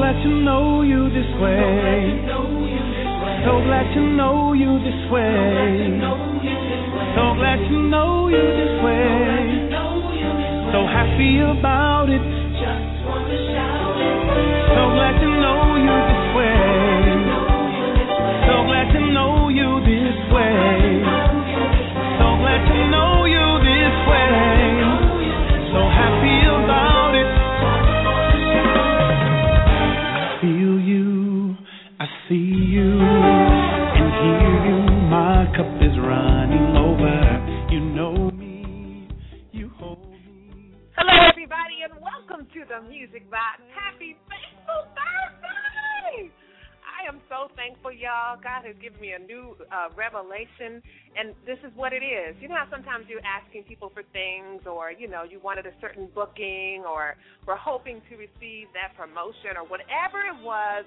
Glad to know you this way. So glad to know you this way. So glad to know you this way. So happy about it. So glad to know you y'all. God has given me a new uh, revelation, and this is what it is. You know how sometimes you're asking people for things, or you know you wanted a certain booking, or were hoping to receive that promotion, or whatever it was,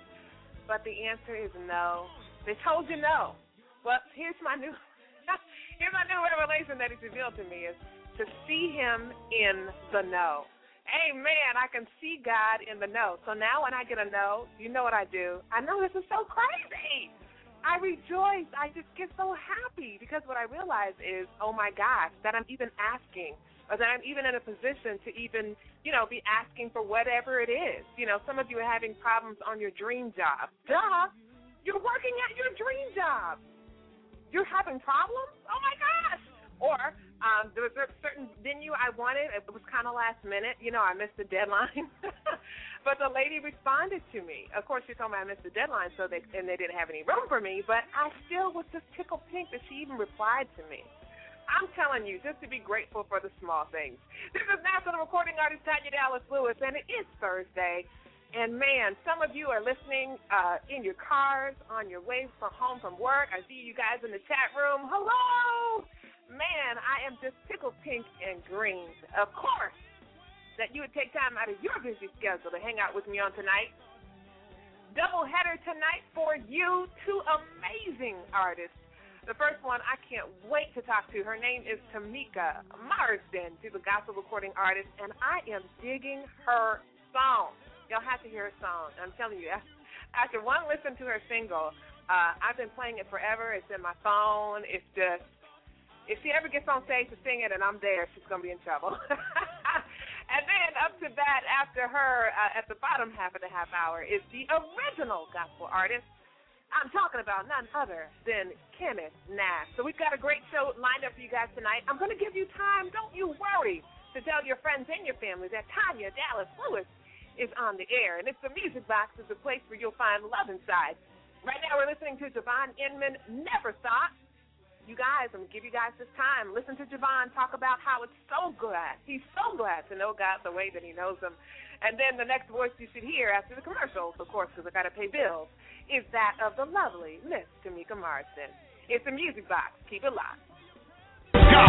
but the answer is no. They told you no. Well, here's my new here's my new revelation that He's revealed to me is to see Him in the no. Amen. I can see God in the no. So now when I get a no, you know what I do? I know this is so crazy. I rejoice. I just get so happy because what I realize is, oh my gosh, that I'm even asking or that I'm even in a position to even, you know, be asking for whatever it is. You know, some of you are having problems on your dream job. Duh. You're working at your dream job. You're having problems? Oh my gosh. Or um, there was a certain venue I wanted. It was kind of last minute. You know, I missed the deadline. but the lady responded to me. Of course, she told me I missed the deadline, so they and they didn't have any room for me. But I still was just tickled pink that she even replied to me. I'm telling you, just to be grateful for the small things. This is national recording artist Tanya Dallas Lewis, and it is Thursday. And man, some of you are listening uh, in your cars, on your way from home from work. I see you guys in the chat room. Hello! Man, I am just tickled pink and green. Of course, that you would take time out of your busy schedule to hang out with me on tonight. Double header tonight for you, two amazing artists. The first one I can't wait to talk to. Her name is Tomeca Marsden. She's a gospel recording artist, and I am digging her song. Y'all have to hear her song. I'm telling you, after one listen to her single, uh, I've been playing it forever. It's in my phone. It's just if she ever gets on stage to sing it and I'm there, she's gonna be in trouble. and then up to that, after her, uh, at the bottom half of the half hour, is the original gospel artist. I'm talking about none other than Kenneth Nash. So we've got a great show lined up for you guys tonight. I'm to give you time, don't you worry, to tell your friends and your family that Tanya Dallas Lewis is on the air. And it's the Music Box is the place where you'll find love inside. Right now we're listening to Javon Inman, Never Thought. You guys, I'm to give you guys this time. Listen to Javon talk about how it's so glad. He's so glad to know God the way that he knows him. And then the next voice you should hear after the commercials, of course, because I got to pay bills, is that of the lovely Miss Tomeca Marsden. It's the Music Box. Keep it locked. So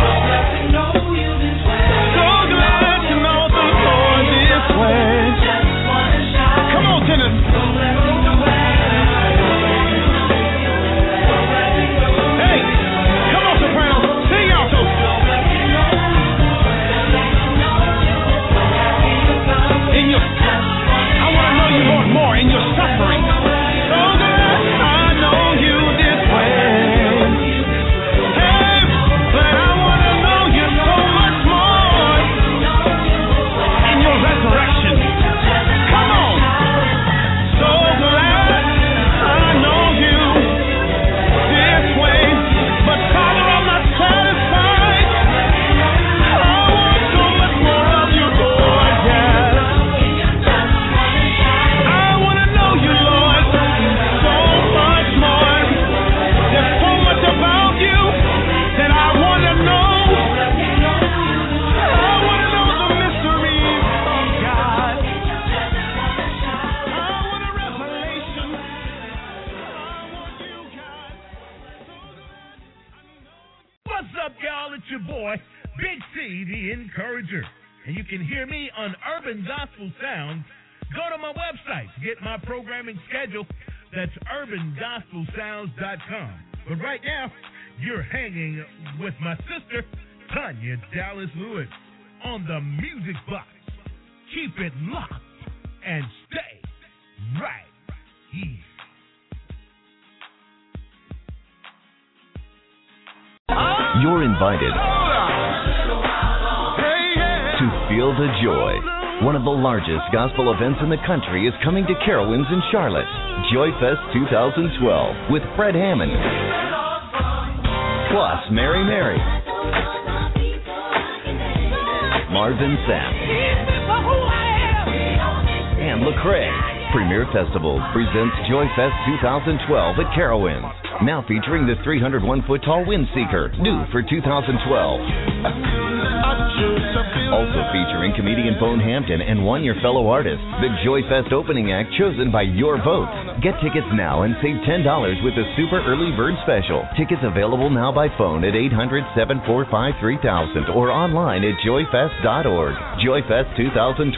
encourager. And you can hear me on Urban Gospel Sounds. Go to my website to get my programming schedule. That's urbangospelsounds.com. But right now, you're hanging with my sister, Tanya Dallas Lewis, on the Music Box. Keep it locked and stay right here. You're invited to feel the joy. One of the largest gospel events in the country is coming to Carowinds in Charlotte. Joyfest 2012 with Fred Hammond. Plus Mary Mary. Marvin Sapp. And Lecrae. Premier Festival presents Joyfest 2012 at Carowinds. Now featuring the 301 foot tall Windseeker, new for 2012. Also featuring comedian Bone Hampton and one your fellow artist, the Joy Fest opening act chosen by your vote. Get tickets now and save $10 with the super early bird special. Tickets available now by phone at 800 745 3000 or online at joyfest.org. Joy Fest 2012,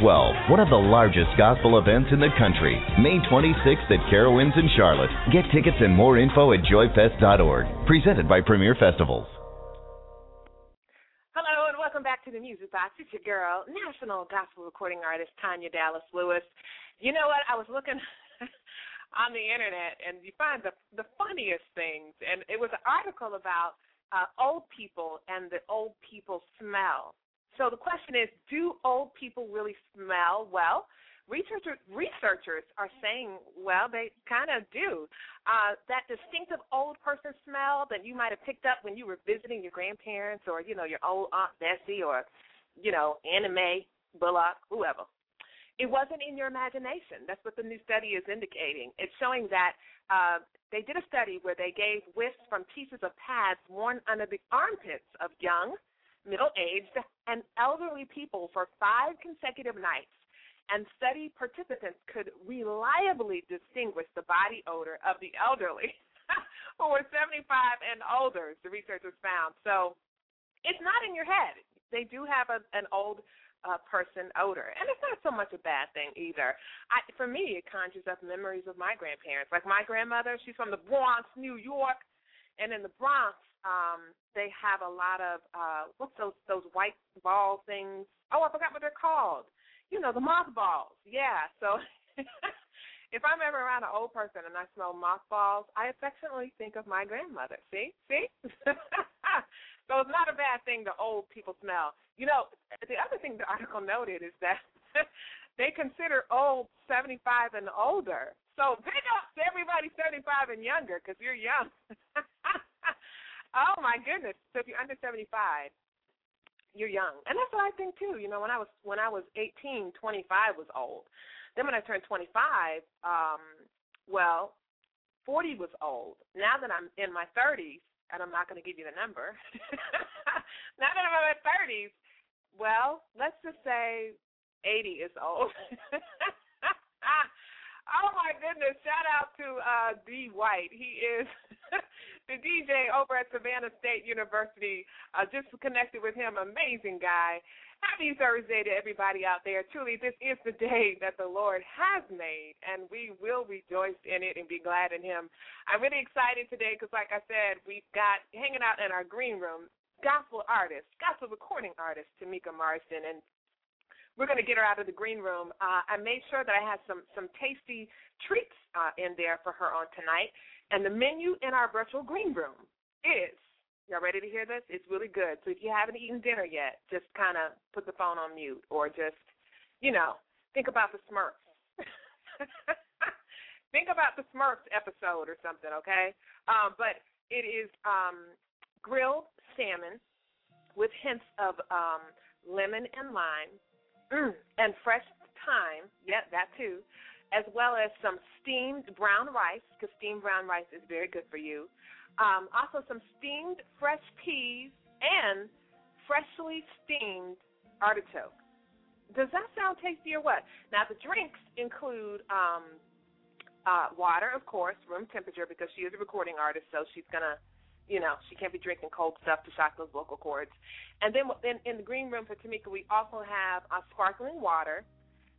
one of the largest gospel events in the country. May 26th at Carowinds in Charlotte. Get tickets and more info at joyfest.org. Presented by Premier Festivals. Back to the Music Box. It's your girl, national gospel recording artist Tanya Dallas Lewis. You know what? I was looking on the internet and you find the the funniest things, and it was an article about uh, old people and the old people smell. So the question is, do old people really smell? Well, researchers researchers are saying, well, they kind of do. Uh, that distinctive old person smell that you might have picked up when you were visiting your grandparents or you know your old aunt Bessie or you know Anna Mae Bullock, whoever. It wasn't in your imagination. That's what the new study is indicating. It's showing that uh, they did a study where they gave whiffs from pieces of pads worn under the armpits of young, middle aged, and elderly people for five consecutive nights and study participants could reliably distinguish the body odor of the elderly who were 75 and older, the researchers found. So it's not in your head. They do have a, an old uh, person odor, and it's not so much a bad thing either. I, for me, it conjures up memories of my grandparents. Like my grandmother, she's from the Bronx, New York, and in the Bronx, um, they have a lot of uh, what's those those white ball things? Oh, I forgot what they're called you know, the mothballs. Yeah. So if I'm ever around an old person and I smell mothballs, I affectionately think of my grandmother. See? See? so it's not a bad thing the old people smell. You know, the other thing the article noted is that they consider old 75 and older. So big up to everybody 75 and younger because you're young. oh my goodness. So if you're under 75, you're young, and that's what I think too. You know, when I was when I was 18, 25 was old. Then when I turned 25, um, well, 40 was old. Now that I'm in my 30s, and I'm not going to give you the number. now that I'm in my 30s, well, let's just say 80 is old. oh my goodness! Shout out to uh, D. White. He is the DJ over at Savannah State University. Uh, just connected with him, amazing guy. Happy Thursday to everybody out there. Truly, this is the day that the Lord has made, and we will rejoice in it and be glad in Him. I'm really excited today because, like I said, we've got hanging out in our green room gospel artist, gospel recording artist, Tomeca Marsden, and we're going to get her out of the green room. Uh, I made sure that I had some some tasty treats uh, in there for her on tonight. And the menu in our virtual green room is y'all ready to hear this? It's really good. So if you haven't eaten dinner yet, just kind of put the phone on mute or just, you know, think about the Smurfs. think about the Smurfs episode or something, okay? Um, but it is um, grilled salmon with hints of um, lemon and lime mm, and fresh thyme. Yep, that too as well as some steamed brown rice, because steamed brown rice is very good for you. Um, also, some steamed fresh peas and freshly steamed artichoke. Does that sound tasty or what? Now, the drinks include um, uh, water, of course, room temperature, because she is a recording artist, so she's going to you know, she can't be drinking cold stuff to shock those vocal cords. And then, then in the green room for Tomeca, we also have a sparkling water.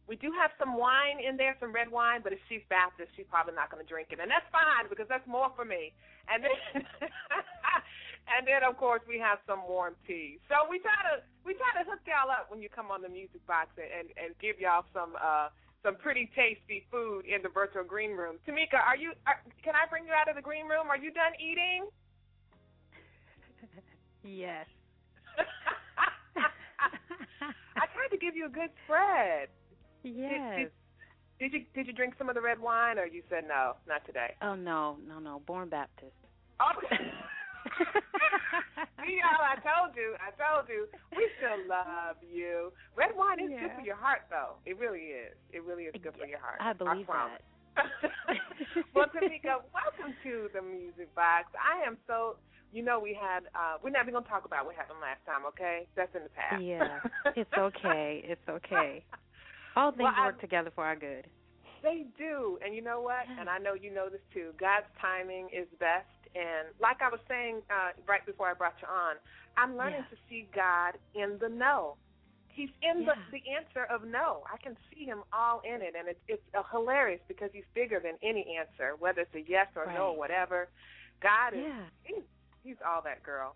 We do have some wine in there, some red wine, but if she's Baptist, she's probably not going to drink it, and that's fine because that's more for me. And then, and then of course we have some warm tea. So we try to we try to hook y'all up when you come on the music box and and give y'all some uh some pretty tasty food in the virtual green room. Tomeca, are you? Are, can I bring you out of the green room? Are you done eating? yes. I tried to give you a good spread. Yes. Did, did, did, you did you drink some of the red wine, or you said no, not today? Oh no, no, no, born Baptist. Okay. See, y'all, I told you, I told you, we still love you. Red wine is yeah. good for your heart, though. It really is. It really is good for your heart. I believe I that. well, Tomeca, welcome to the Music Box. I am so. You know, we had. uh We're not even gonna talk about what happened last time, okay? That's in the past. Yeah, it's okay. It's okay. All things Well, I- work together for our good. They do. And you know what? And I know you know this too. God's timing is best. And like I was saying uh, right before I brought you on, I'm learning Yeah. to see God in the no. He's in Yeah. the the answer of no. I can see him all in it, and it's it's uh, hilarious because he's bigger than any answer, whether it's a yes or no or whatever. God is Yeah. he's, he's all that girl.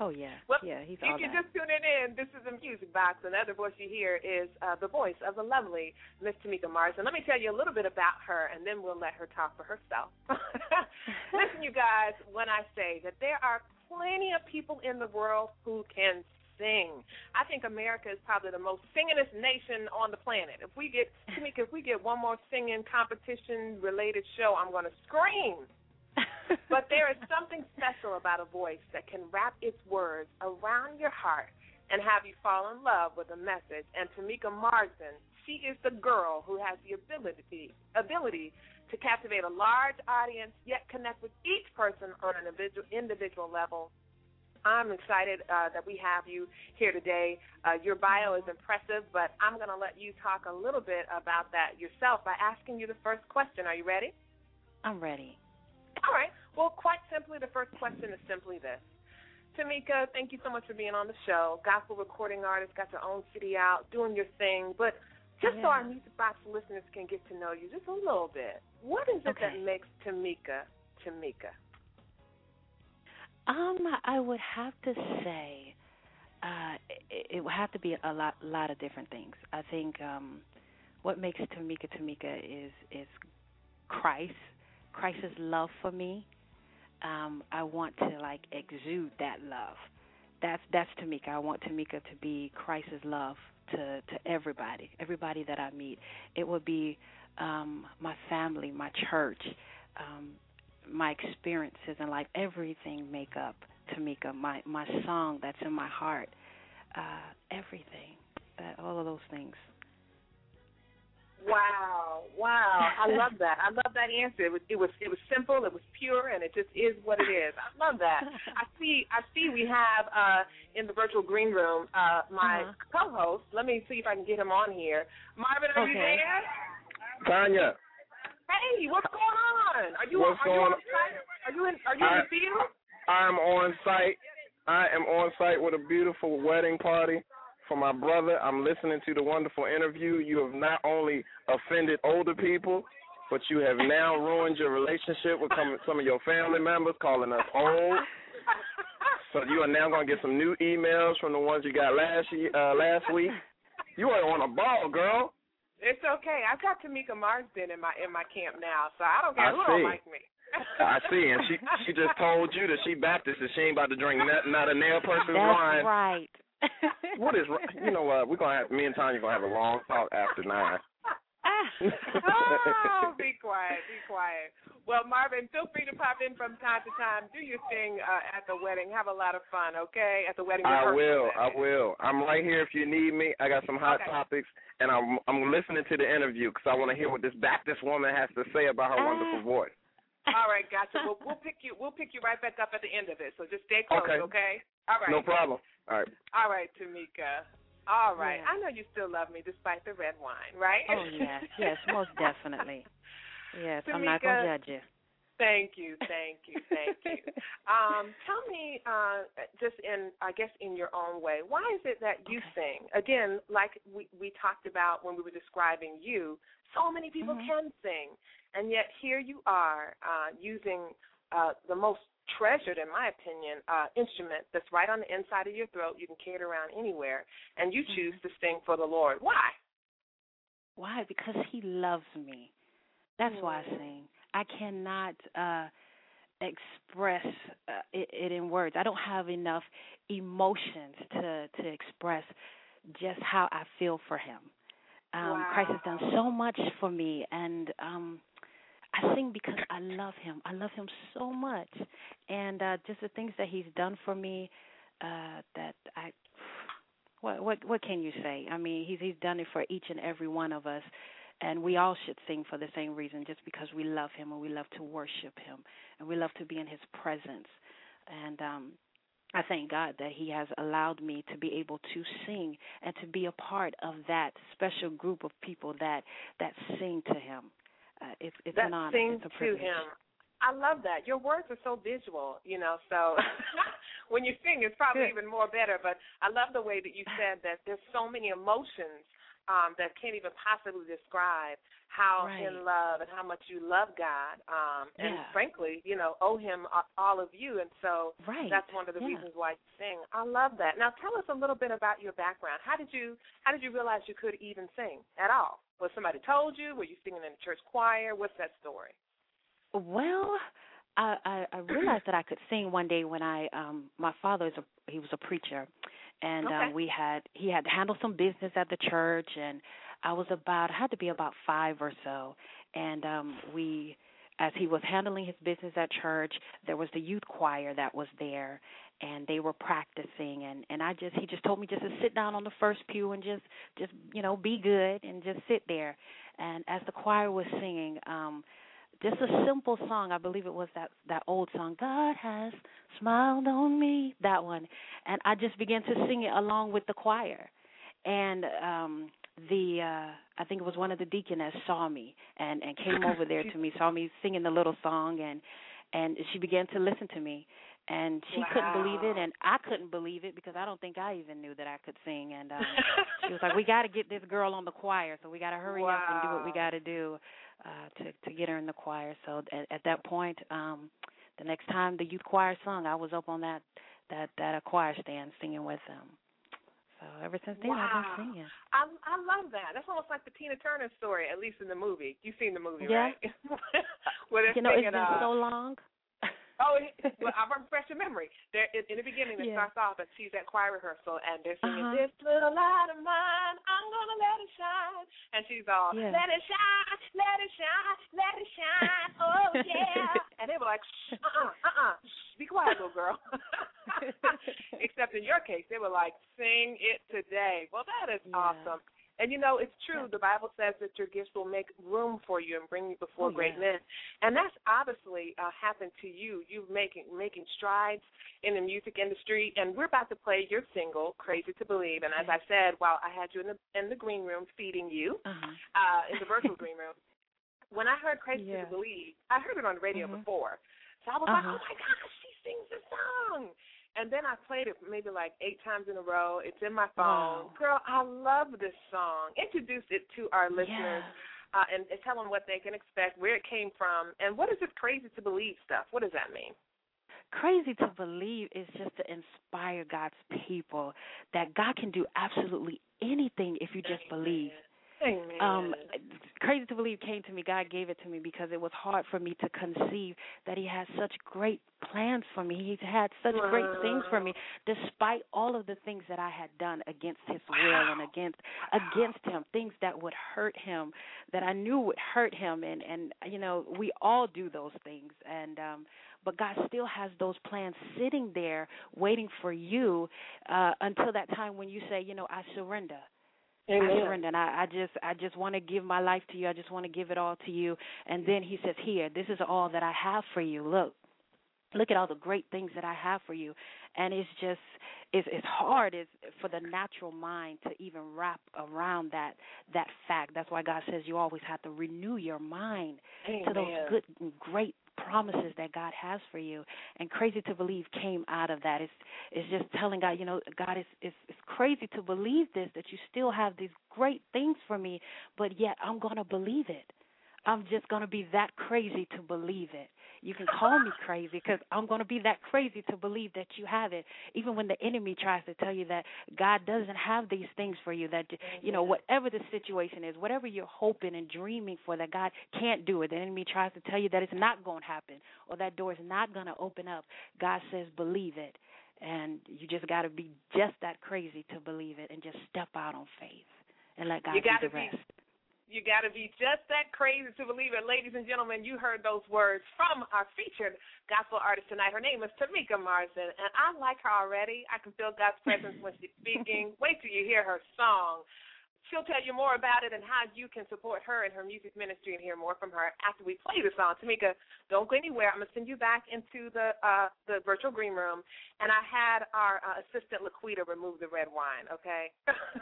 Oh yeah. Well, yeah, he's If you're that. just tuning in, this is the Music Box, and the other voice you hear is uh, the voice of the lovely Miss Tomeca Marsden. Let me tell you a little bit about her, and then we'll let her talk for herself. Listen, you guys, when I say that there are plenty of people in the world who can sing. I think America is probably the most singingest nation on the planet. If we get Tomeca, if we get one more singing competition related show, I'm going to scream but there is something special about a voice that can wrap its words around your heart and have you fall in love with a message. And Tomeca Marsden, she is the girl who has the ability ability to captivate a large audience, yet connect with each person on an individual individual level. I'm excited uh, that we have you here today. Uh, your bio is impressive, but I'm going to let you talk a little bit about that yourself by asking you the first question. Are you ready? I'm ready. All right. Well, quite simply, the first question is simply this. Tomeca, thank you so much for being on the show. Gospel recording artist, got your own CD out, doing your thing. But just so our Music Box listeners can get to know you just a little bit, what is it Okay. that makes Tomeca Tomeca? Um, I would have to say, uh, it, it would have to be a lot, lot of different things. I think um, what makes Tomeca Tomeca is is Christ, Christ's love for me. Um, I want to like exude that love. That's that's Tomeca. I want Tomeca to be Christ's love to to everybody, everybody that I meet. It would be um, my family, my church, um, my experiences in life, everything make up Tomeca. My my song that's in my heart, uh, everything, that all of those things. Wow, wow! I love that. I love that answer. It was it was it was simple. It was pure, and it just is what it is. I love that. I see. I see. We have uh, in the virtual green room uh, my Uh-huh. co-host. Let me see if I can get him on here. Marvin, are you there? Tanya, Hey, what's going on? Are you What's are you going on site? Are you in Are you in the field? I'm on site. I am on site with a beautiful wedding party for my brother. I'm listening to the wonderful interview. You have not only offended older people, but you have now ruined your relationship with some, some of your family members, calling us old. So you are now going to get some new emails from the ones you got last ye- uh, last week. You are on a ball, girl. It's okay. I've got Tomeca Marsden in my in my camp now, so I don't care I who see. don't like me. I see, and she she just told you that she Baptist and she ain't about to drink not, not a nail person's That's wine. right. What is? You know what? We're gonna have me and Tanya gonna have a long talk after nine. oh, be quiet, be quiet. Well, Marvin, feel free to pop in from time to time. Do your thing uh, at the wedding. Have a lot of fun, okay? At the wedding. I will. I will. I'm right here if you need me. I got some hot Okay. topics, and I'm I'm listening to the interview because I want to hear what this Baptist woman has to say about her Ah. wonderful voice. All right, gotcha. We'll, we'll pick you. We'll pick you right back up at the end of it. So just stay close, Okay. okay? All right. No problem. All right. All right, Tomeca. All right. Yeah. I know you still love me despite the red wine, right? oh yes, yes, most definitely. Yes, I'm not gonna judge you. Thank you, thank you, thank you. Um, tell me, uh, just in, I guess, in your own way, why is it that you Okay. sing? Again, like we we talked about when we were describing you, so many people Mhm. can sing, and yet here you are uh, using uh, the most treasured, in my opinion, uh, instrument that's right on the inside of your throat. You can carry it around anywhere, and you choose Mm-hmm. to sing for the Lord. Why? Why? Because he loves me. That's why I Mm. sing. I cannot uh express uh, it, it in words. I don't have enough emotions to to express just how I feel for him. Um Christ has done so much for me and um I sing because I love him. I love him so much. And uh just the things that he's done for me uh that I what what what can you say? I mean, he's he's done it for each and every one of us, and we all should sing for the same reason, just because we love him and we love to worship him and we love to be in his presence. And um I thank God that He has allowed me to be able to sing and to be a part of that special group of people that that sing to Him. Uh, it's it's that an honor. sing it's a to him. I love that. Your words are so visual, you know, so when you sing it's probably Good. even more better. But I love the way that you said that there's so many emotions um that can't even possibly describe how Right. in love and how much you love God. Um and Yeah. frankly, you know, owe him all of you and so Right. that's one of the Yeah. reasons why you sing. I love that. Now tell us a little bit about your background. How did you how did you realize you could even sing at all? Was somebody told you? Were you singing in a church choir? What's that story? Well, I, I I realized that I could sing one day when I um my father is a he was a preacher and Okay. um we had he had to handle some business at the church and I was about I had to be about 5 or so and um we as he was handling his business at church there was the youth choir that was there and they were practicing and and I just he just told me just to sit down on the first pew and just just you know be good and just sit there and as the choir was singing um just a simple song. I believe it was that that old song, God has smiled on me, that one. And I just began to sing it along with the choir. And um the uh I think it was one of the deaconess saw me and and came over there to me, saw me singing the little song and and she began to listen to me and she couldn't believe it and I couldn't believe it because I don't think I even knew that I could sing and um she was like, "We got to get this girl on the choir, so we got to hurry up and do what we got to do uh, to to get her in the choir." So at, at that point, um, the next time the youth choir sung, I was up on that that that uh, choir stand singing with them. So ever since then, I've Wow. been singing. I I love that. That's almost like the Tina Turner story, at least in the movie. You've seen the movie, Yeah. right? Where they're You know, it's been uh, so long. Oh, well, I'll refresh your memory. There, in, in the beginning, it Yeah. starts off and she's at choir rehearsal, and they're singing Uh-huh. "This little light of mine, I'm gonna let it shine," and she's all, Yeah. "Let it shine, let it shine, let it shine, oh yeah," and they were like, "Shh, "Uh-uh, uh-uh, be quiet, little girl." Except in your case, they were like, "Sing it today." Well, that is Yeah. awesome. And you know, it's true. The Bible says that your gifts will make room for you and bring you before Oh, great yeah. men. And that's obviously uh, happened to you. You're making making strides in the music industry, and we're about to play your single, "Crazy to Believe." And as I said, while I had you in the in the green room feeding you Uh-huh. uh, in the virtual green room, when I heard "Crazy Yeah. to Believe," I heard it on the radio Mhm. before, so I was like, Uh-huh. "Oh my gosh, she sings this song!" And then I played it maybe like eight times in a row. It's in my phone. Wow. Girl, I love this song. Introduce it to our listeners Yeah. uh, and, and tell them what they can expect, where it came from, and what is this crazy to believe stuff? What does that mean? Crazy to believe is just to inspire God's people that God can do absolutely anything if you just believe. Amen. um crazy to believe came to me god gave it to me because it was hard for me to conceive that he had such great plans for me. He's had such great things for me despite all of the things that i had done against his will and against against him things that would hurt him that i knew would hurt him. And and you know we all do those things. And um but God still has those plans sitting there waiting for you uh until that time when you say, you know, I surrender. Amen. I surrender and I, I just I just want to give my life to you. I just want to give it all to you. And then he says, Here, this is all that I have for you. Look. Look at all the great things that I have for you. And it's just it's it's hard it's for the natural mind to even wrap around that that fact. That's why God says you always have to renew your mind to those Amen. good great promises that God has for you. And crazy to believe came out of that. It's it's just telling God, you know, God is it's it's crazy to believe this that you still have these great things for me, but yet I'm to believe it. I'm just going to be that crazy to believe it. You can call me crazy because I'm going to be that crazy to believe that you have it. Even when the enemy tries to tell you that God doesn't have these things for you, that, you know, whatever the situation is, whatever you're hoping and dreaming for, that God can't do it. The enemy tries to tell you that it's not going to happen or that door is not going to open up. God says, believe it. And you just got to be just that crazy to believe it and just step out on faith and let God you do the rest. Be- you got to be just that crazy to believe it. Ladies and gentlemen, you heard those words from our featured gospel artist tonight. Her name is Tomeca Marsden, and I like her already. I can feel God's presence when she's speaking. Wait till you hear her song. She'll tell you more about it and how you can support her and her music ministry and hear more from her after we play the song. Tomeca, don't go anywhere. I'm gonna send you back into the uh, the virtual green room, and I had our uh, assistant Laquita remove the red wine. Okay.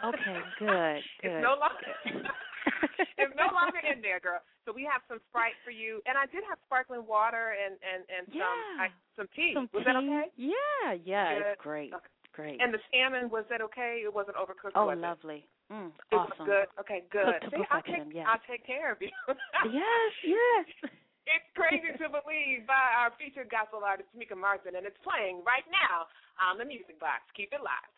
Okay. Good. Good. it's no longer. it's no longer in there, girl. So we have some Sprite for you, and I did have sparkling water and and and yeah. some I, some tea. Some was tea. that okay? Yeah. Yeah. Good. It's great. Okay. Great. And the salmon was that okay? It wasn't overcooked. Oh, was lovely. Mm, it? awesome. It was good. Okay, good. See, I'll perfection. take, yes. I'll take care of you. yes. Yes. It's crazy to believe by our featured gospel artist Tomeca Martin, and it's playing right now on the Music Box. Keep it live.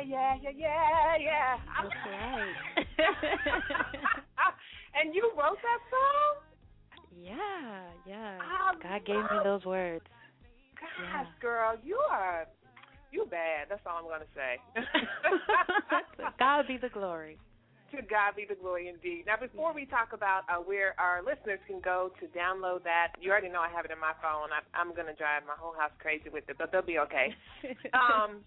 Yeah, yeah, yeah, yeah, yeah, yeah. That's right. and you wrote that song? yeah, yeah. I God gave me those words. Gosh, girl, you are you bad. That's all I'm gonna say. God be the glory. To God be the glory indeed. Now, before we talk about uh, where our listeners can go to download that, you already know I have it in my phone. I, I'm going to drive my whole house crazy with it, but they'll be okay. Um,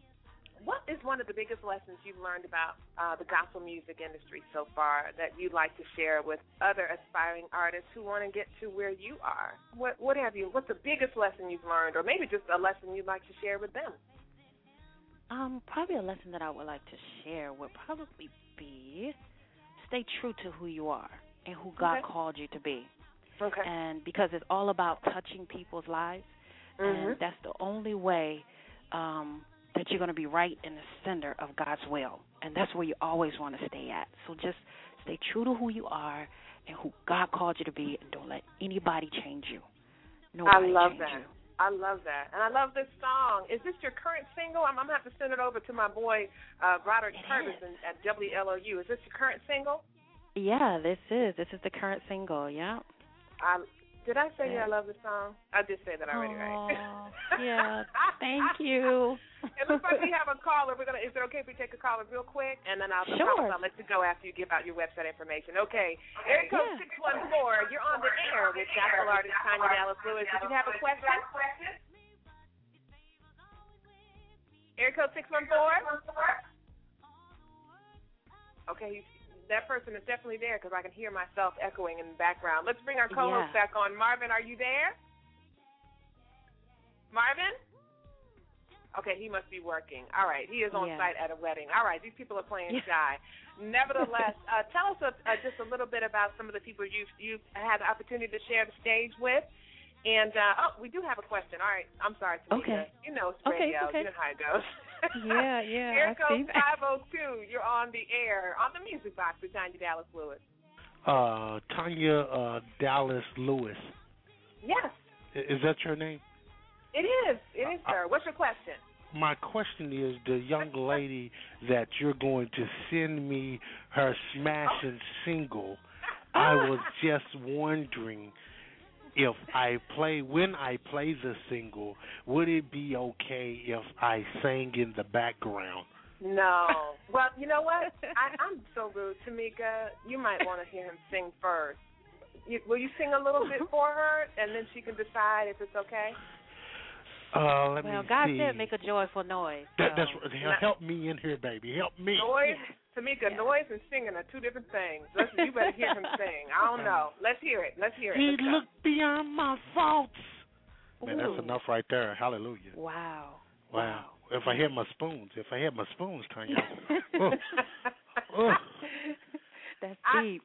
what is one of the biggest lessons you've learned about uh, the gospel music industry so far that you'd like to share with other aspiring artists who want to get to where you are? What What have you? What's the biggest lesson you've learned, or maybe just a lesson you'd like to share with them? Um, probably a lesson that I would like to share would probably be stay true to who you are and who God Okay. called you to be. Okay. And because it's all about touching people's lives, Mhm. and that's the only way um, that you're going to be right in the center of God's will. And that's where you always want to stay at. So just stay true to who you are and who God called you to be, and don't let anybody change you. I love change that. you. I love that, and I love this song. Is this your current single? I'm, I'm gonna have to send it over to my boy uh, Roderick It Purvis at WLOU. Is this your current single? Yeah, this is this is the current single. Yeah. I, did I say Yeah. I love the song? I did say that already, right? Yeah. Thank you. It looks like we have a caller. We're gonna. Is it okay if we take a caller real quick, and then I'll Sure. I'll let you go after you give out your website information. Okay. Area code Yeah. six one four. You're on the air with gospel artist Tanya Dallas Lewis. Did you have a question? Code six one four. Okay, that person is definitely there because I can hear myself echoing in the background. Let's bring our co-host Yeah. back on. Marvin, are you there? Marvin? Okay, he must be working. All right, he is on Yeah. site at a wedding. All right, these people are playing Yeah. shy. Nevertheless, uh, tell us uh, uh, just a little bit about some of the people you've you've had the opportunity to share the stage with. And uh, oh, we do have a question. All right, I'm sorry, Tomeca. Okay. You know it's Okay, radio. okay. You know how it goes. Yeah, yeah, Here I goes 502. You're on the air on the music box with Tanya Dallas Lewis. Uh, Tanya uh, Dallas Lewis. Yes, Is that your name? It is. It is, sir. What's your question? My question is the young lady that you're going to send me her smashing single. I oh. was just wondering if I play when I play the single, would it be okay if I sang in the background? No. Well, you know what? I, I'm so rude, Tomeca. You might want to hear him sing first. You, will you sing a little bit for her, and then she can decide if it's okay? Uh, let Well, me God see. said make a joyful noise. that, so- that's help me in here, baby. Help me. Noise, Tomeca, Yeah. noise and singing are two different things. Let's, you better hear him sing. I don't know. Let's hear it. Let's hear it. He Let's go. looked beyond my faults. Man, Ooh. that's enough right there. Hallelujah. Wow. Wow. If I had my spoons, if I had my spoons, Tanya. oh, oh. That's I- deep.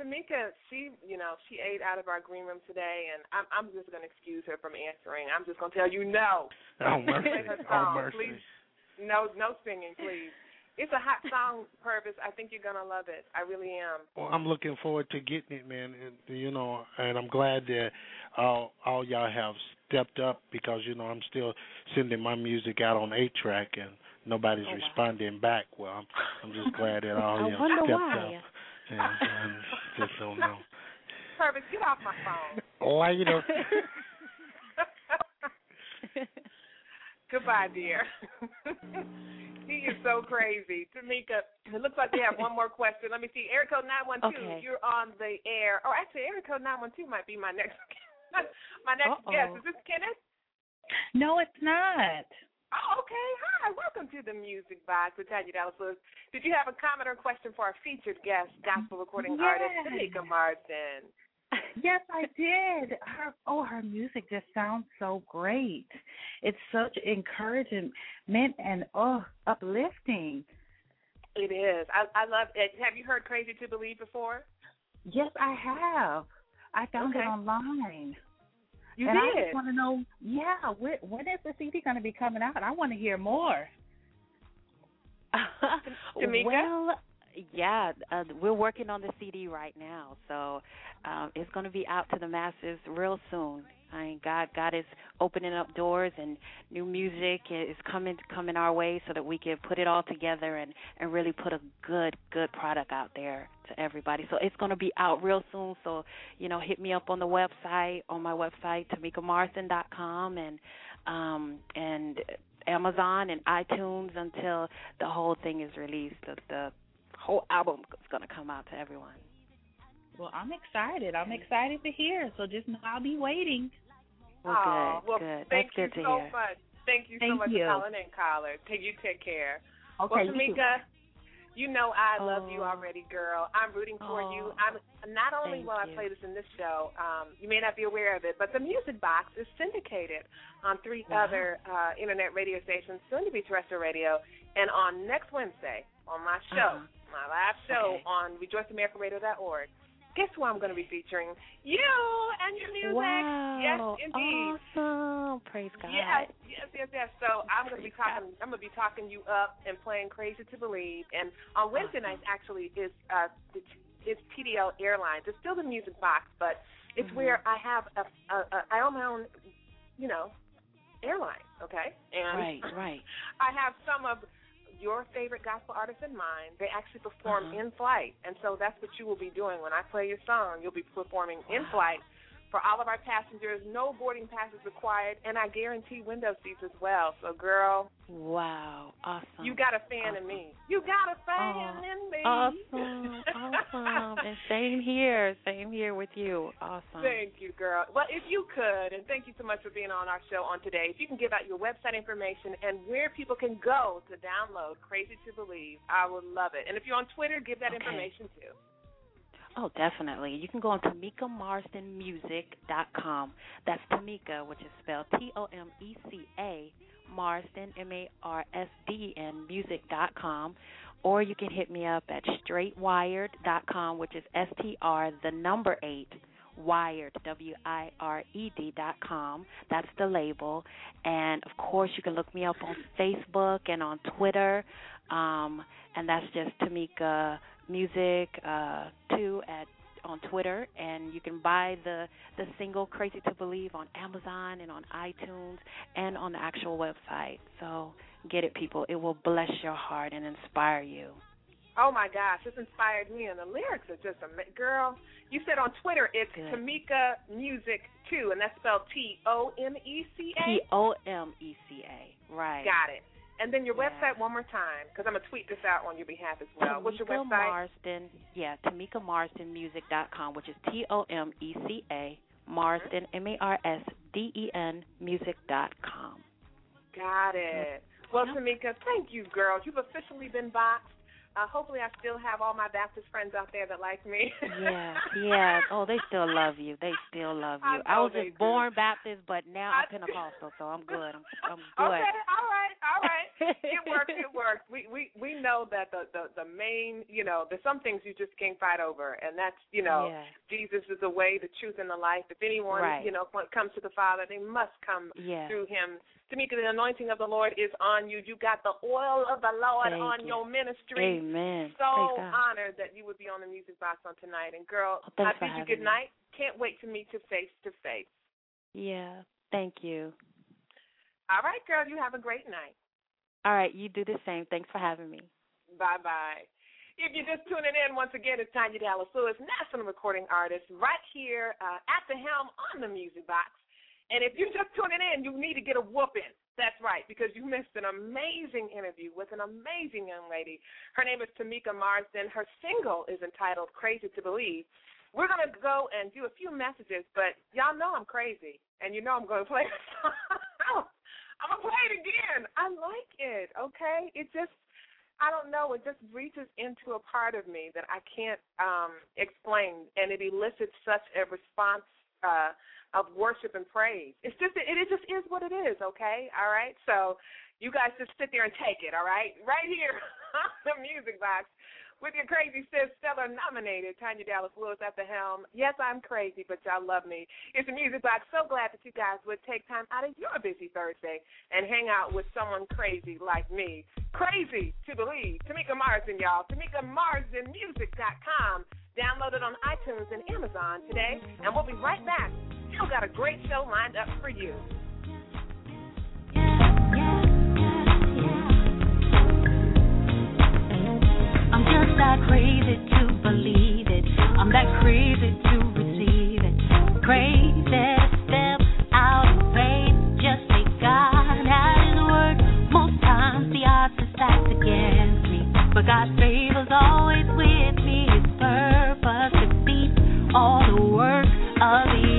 Tomeca, she, you know, she ate out of our green room today, and I'm, I'm just going to excuse her from answering. I'm just going to tell you no. Oh, mercy. Oh, mercy. please. No, no singing, please. It's a hot song, Purvis. I think you're gonna love it. I really am. Well, I'm looking forward to getting it, man. And, you know, and I'm glad that all all y'all have stepped up because you know I'm still sending my music out on eight track and nobody's Oh, wow. responding back. Well, I'm I'm just glad that all y'all stepped why. up. And, and just don't know. Purvis, get off my phone. Later. Goodbye, dear. he is so crazy. Tomeca, it looks like we have one more question. Let me see. Area code 912, Okay. you're on the air. Oh, actually, area code 912 might be my next my next Uh-oh. guest. Is this Kenneth? No, it's not. Oh, okay. Hi. Welcome to the Music Box with Tanya Dallas Lewis. Did you have a comment or question for our featured guest, gospel recording artist, Yes. Tomeca Marsden? Yes, I did. Her oh, her music just sounds so great. It's such encouragement and oh, uplifting. It is. I, I love it. Have you heard Crazy to Believe before? Yes, I have. I found Okay. it online. You and I just want to know, yeah, when, when is the CD going to be coming out? I want to hear more. Tomeca? Well, yeah, uh, we're working on the CD right now, so um, it's going to be out to the masses real soon. I mean, God, God is opening up doors, and new music is coming coming our way, so that we can put it all together and and really put a good good product out there to everybody. So it's going to be out real soon. So you know, hit me up on the website on my website tomecamarsden.com and um and Amazon and iTunes until the whole thing is released. The, the whole album is going to come out to everyone. Well, I'm excited. I'm excited to hear. So just know I'll be waiting. Well, oh, good, well, good. Thank That's you so hear. much. Thank you so much you. for calling in, caller. Take you take care. Okay, well, you. Tomeca, you know I love you Oh. already, girl. I'm rooting for you. Oh, I'm not only thank will I play this in this show, um, you may not be aware of it, but the Music Box is syndicated on three Wow. other uh, internet radio stations, soon to be terrestrial radio, and on next Wednesday on my show, Uh-huh. my live show Okay. on RejoiceAmericaRadio.org. Guess who I'm going to be featuring? You and your music. Wow. Yes, indeed. Awesome. Praise God. Yes, yes, yes, yes. So I'm going to be talking. I'm going to be talking you up and playing "Crazy to Believe." And on Wednesday nights, actually, is uh, it's TDL Airlines. It's still the music box, but it's Mhm. where I have a, a, a I own my own, you know, airline. Okay, and Right, right. I have some of your favorite gospel artists in mind. They actually perform Uh-huh. in flight, and so that's what you will be doing when I play your song. You'll be performing in flight for all of our passengers. No boarding passes required, and I guarantee window seats as well. So, girl, Wow. Awesome. you got a fan in me. You got a fan Aw, in me. Awesome. awesome. And same here. Same here with you. Awesome. Thank you, girl. Well, if you could, and thank you so much for being on our show on today, if you can give out your website information and where people can go to download Crazy to Believe, I would love it. And if you're on Twitter, give that Okay. information too. Oh, definitely. You can go on TomecaMarsdenMusic.com. That's Tomeca, which is spelled T O M E C A, Marsden, M A R S D N, music.com. Or you can hit me up at straightwired.com, which is S T R, the number eight, wired, W I R E D dot com. That's the label. And of course, you can look me up on Facebook and on Twitter. Um, and that's just Tomeca Music uh, too at on Twitter, and you can buy the the single "Crazy to Believe" on Amazon and on iTunes and on the actual website. So get it, people. It will bless your heart and inspire you. Oh my gosh, this inspired me, and the lyrics are just amazing. Girl, you said on Twitter it's Good. Tomeca Music too, and that's spelled T O M E C A. T O M E C A. Right. Got it. And then your Yeah. website one more time, because I'm gonna tweet this out on your behalf as well. What's your Tomeca website? Marsden, yeah, TomecaMarsdenMusic.com, which is T O M E C A, Marsden, mm-hmm. M A R S D E N, music.com. Got it. Well. Tomeca, thank you, girl. You've officially been boxed. Uh, hopefully, I still have all my Baptist friends out there that like me. Yeah, yeah. Oh, they still love you. They still love you. I, know was just do. born Baptist, but now I'm I- Pentecostal, so I'm good. I'm, I'm good. Okay, all right, all right. It works. It works. We we we know that the the the main, you know, there's some things you just can't fight over, and that's you know, Yeah. Jesus is the way, the truth, and the life. If anyone Right. you know comes to the Father, they must come Yeah. through Him. Tomeca, the anointing of the Lord is on you. You got the oil of the Lord Thank on you. your ministry. Amen. So honored that you would be on the music box on tonight. And girl, Oh, I bid you good me. night. Can't wait to meet you face to face. Yeah. Thank you. All right, girl, you have a great night. All right, you do the same. Thanks for having me. Bye bye. If you're just tuning in, once again, it's Tanya Dallas Lewis, national recording artist, right here uh, at the helm on the music box. And if you're just tuning in, you need to get a whooping. That's right, because you missed an amazing interview with an amazing young lady. Her name is Tomeca Marsden. Her single is entitled Crazy to Believe. We're going to go and do a few messages, but y'all know I'm crazy, and you know I'm going to play the song. I'm going to play it again. I like it, okay? It just, I don't know, it just reaches into a part of me that I can't um explain, and it elicits such a response uh of worship and praise. It's just, it, it just is what it is, okay? All right? So you guys just sit there and take it, all right? Right here on the music box With your crazy sis, stellar nominated Tanya Dallas Lewis at the helm. Yes, I'm crazy, but y'all love me. It's a music box. So glad that you guys would take time out of your busy Thursday and hang out with someone crazy like me. Crazy to believe. Tomeca Marsden, y'all. TomecaMarsdenMusic.com. Download it on iTunes and Amazon today, and we'll be right back. Still got a great show lined up for you. I'm just that crazy to believe it. I'm that crazy to receive it. Crazy to step out in faith. Just say God at His word. Most times the odds are stacked against me, but God's favor's always with me. His purpose defeats all the work of the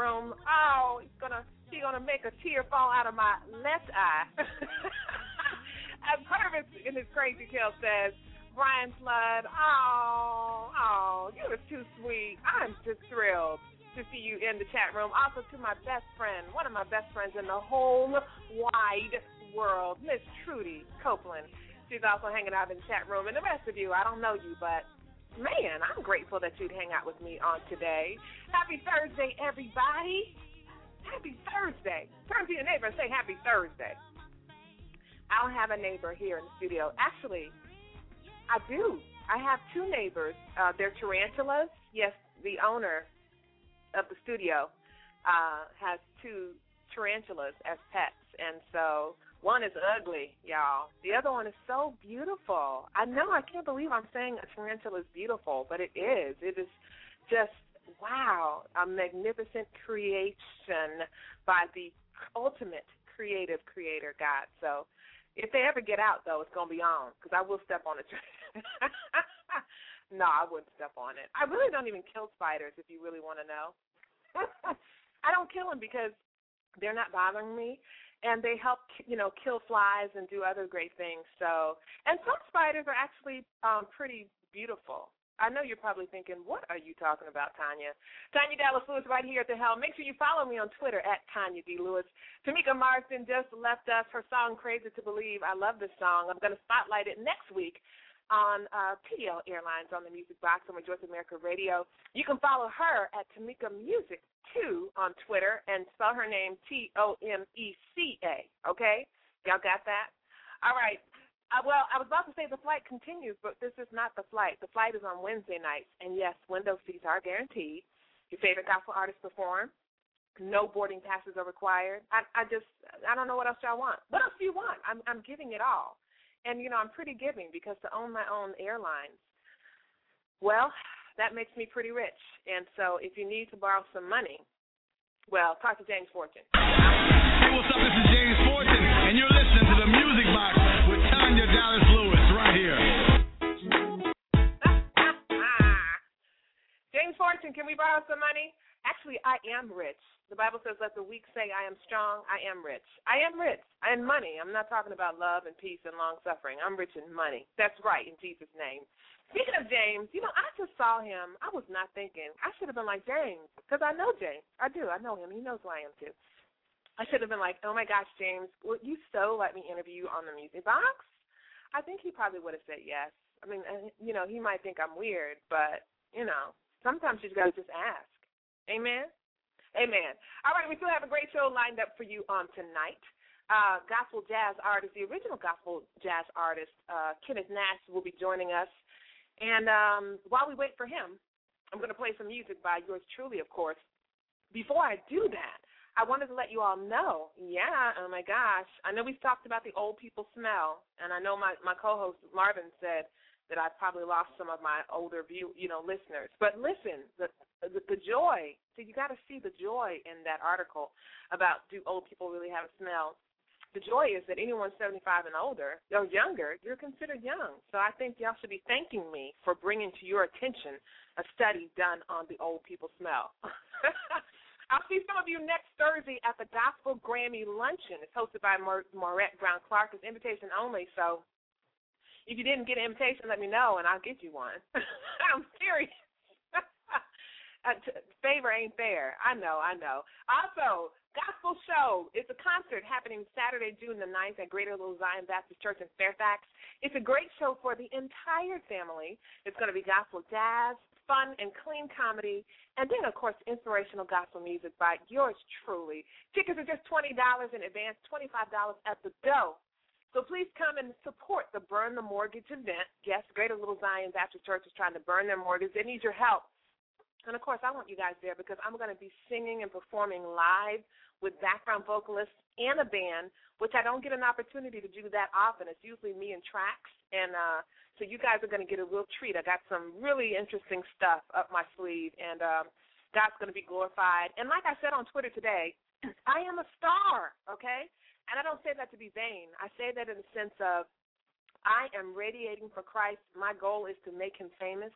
room. Oh, he's gonna he's gonna make a tear fall out of my left eye. As Purvis in his crazy tale says, Brian Flood, oh, oh, you are too sweet. I'm just thrilled to see you in the chat room. Also to my best friend, one of my best friends in the whole wide world, Miss Trudy Copeland. She's also hanging out in the chat room. And the rest of you, I don't know you, but man, I'm grateful that you'd hang out with me on today. Happy Thursday, everybody. Happy Thursday. Turn to your neighbor and say happy Thursday. I don't have a neighbor here in the studio. Actually, I do. I have two neighbors. Uh, they're tarantulas. Yes, the owner of the studio uh, has two tarantulas as pets, and so one is ugly, y'all. The other one is so beautiful. I know I can't believe I'm saying a tarantula is beautiful, but it is. It is just wow, a magnificent creation by the ultimate creative creator God. So if they ever get out, though, it's gonna be on because I will step on it. no, I wouldn't step on it. I really don't even kill spiders. If you really want to know, I don't kill them because they're not bothering me, and they help you know kill flies and do other great things. So, and some spiders are actually um, pretty beautiful. I know you're probably thinking, what are you talking about, Tanya? Tanya Dallas Lewis right here at the helm. Make sure you follow me on Twitter at Tanya D. Lewis. Tomeca Marsden just left us her song Crazy to Believe. I love this song. I'm going to spotlight it next week on uh, TDL Airlines on the Music Box on Rejoice America Radio. You can follow her at Tomeca Music 2 on Twitter and spell her name T O M E C A. Okay? Y'all got that? All right. Uh, well, I was about to say the flight continues, but this is not the flight. The flight is on Wednesday nights, and yes, window seats are guaranteed. Your favorite gospel artists perform. No boarding passes are required. I, I just, I don't know what else y'all want. What else do you want? I'm, I'm giving it all, and you know, I'm pretty giving because to own my own airlines, well, that makes me pretty rich. And so, if you need to borrow some money, Well, talk to James Fortune. Hey, what's up? This is James Fortune, and you're listening to the Music Box with Tanya Dallas Lewis right here. James Fortune, can we borrow some money? Actually, I am rich. The Bible says, let the weak say, I am strong. I am rich. I am rich. I am money. I'm not talking about love and peace and long suffering. I'm rich in money. That's right, in Jesus' name. Speaking of James, you know, I just saw him. I was not thinking. I should have been like James, because I know James. I do. I know him. He knows who I am, too. I should have been like, oh my gosh, James, would you so let me interview you on the music box? I think he probably would have said yes. I mean, uh, you know, he might think I'm weird, but, you know, sometimes you got to just ask. Amen? Amen. All right, we still have a great show lined up for you on tonight. Uh, gospel jazz artist, the original gospel jazz artist, uh, Kenneth Nash, will be joining us. And um, while we wait for him, I'm going to play some music by yours truly, of course. Before I do that, I wanted to let you all know, yeah, oh my gosh, I know we've talked about the old people smell, and I know my, my co-host Marvin said that I've probably lost some of my older view, you know, listeners. But listen, the the, the joy. So you got to see the joy in that article about do old people really have a smell? the joy is that anyone 75 and older or younger, you're considered young. So I think y'all should be thanking me for bringing to your attention a study done on the old people smell. I'll see some of you next Thursday at the Gospel Grammy Luncheon. It's hosted by Maurette Brown Clark. It's invitation only, so if you didn't get an invitation, let me know and I'll get you one. I'm serious. Uh, favor ain't fair. I know, I know. Also, Gospel Show. It's a concert happening Saturday, June the 9th at Greater Little Zion Baptist Church in Fairfax. It's a great show for the entire family. It's going to be gospel jazz, fun and clean comedy, and then, of course, inspirational gospel music by yours truly. Tickets are just $20 in advance, $25 at the door. So please come and support the Burn the Mortgage event. Yes, Greater Little Zion After Church is trying to burn their mortgage. They need your help. And of course, I want you guys there because I'm going to be singing and performing live with background vocalists and a band, which I don't get an opportunity to do that often. It's usually me and tracks. And uh, so you guys are going to get a real treat. I got some really interesting stuff up my sleeve, and um, God's going to be glorified. And like I said on Twitter today, I am a star, okay? And I don't say that to be vain. I say that in the sense of I am radiating for Christ. My goal is to make him famous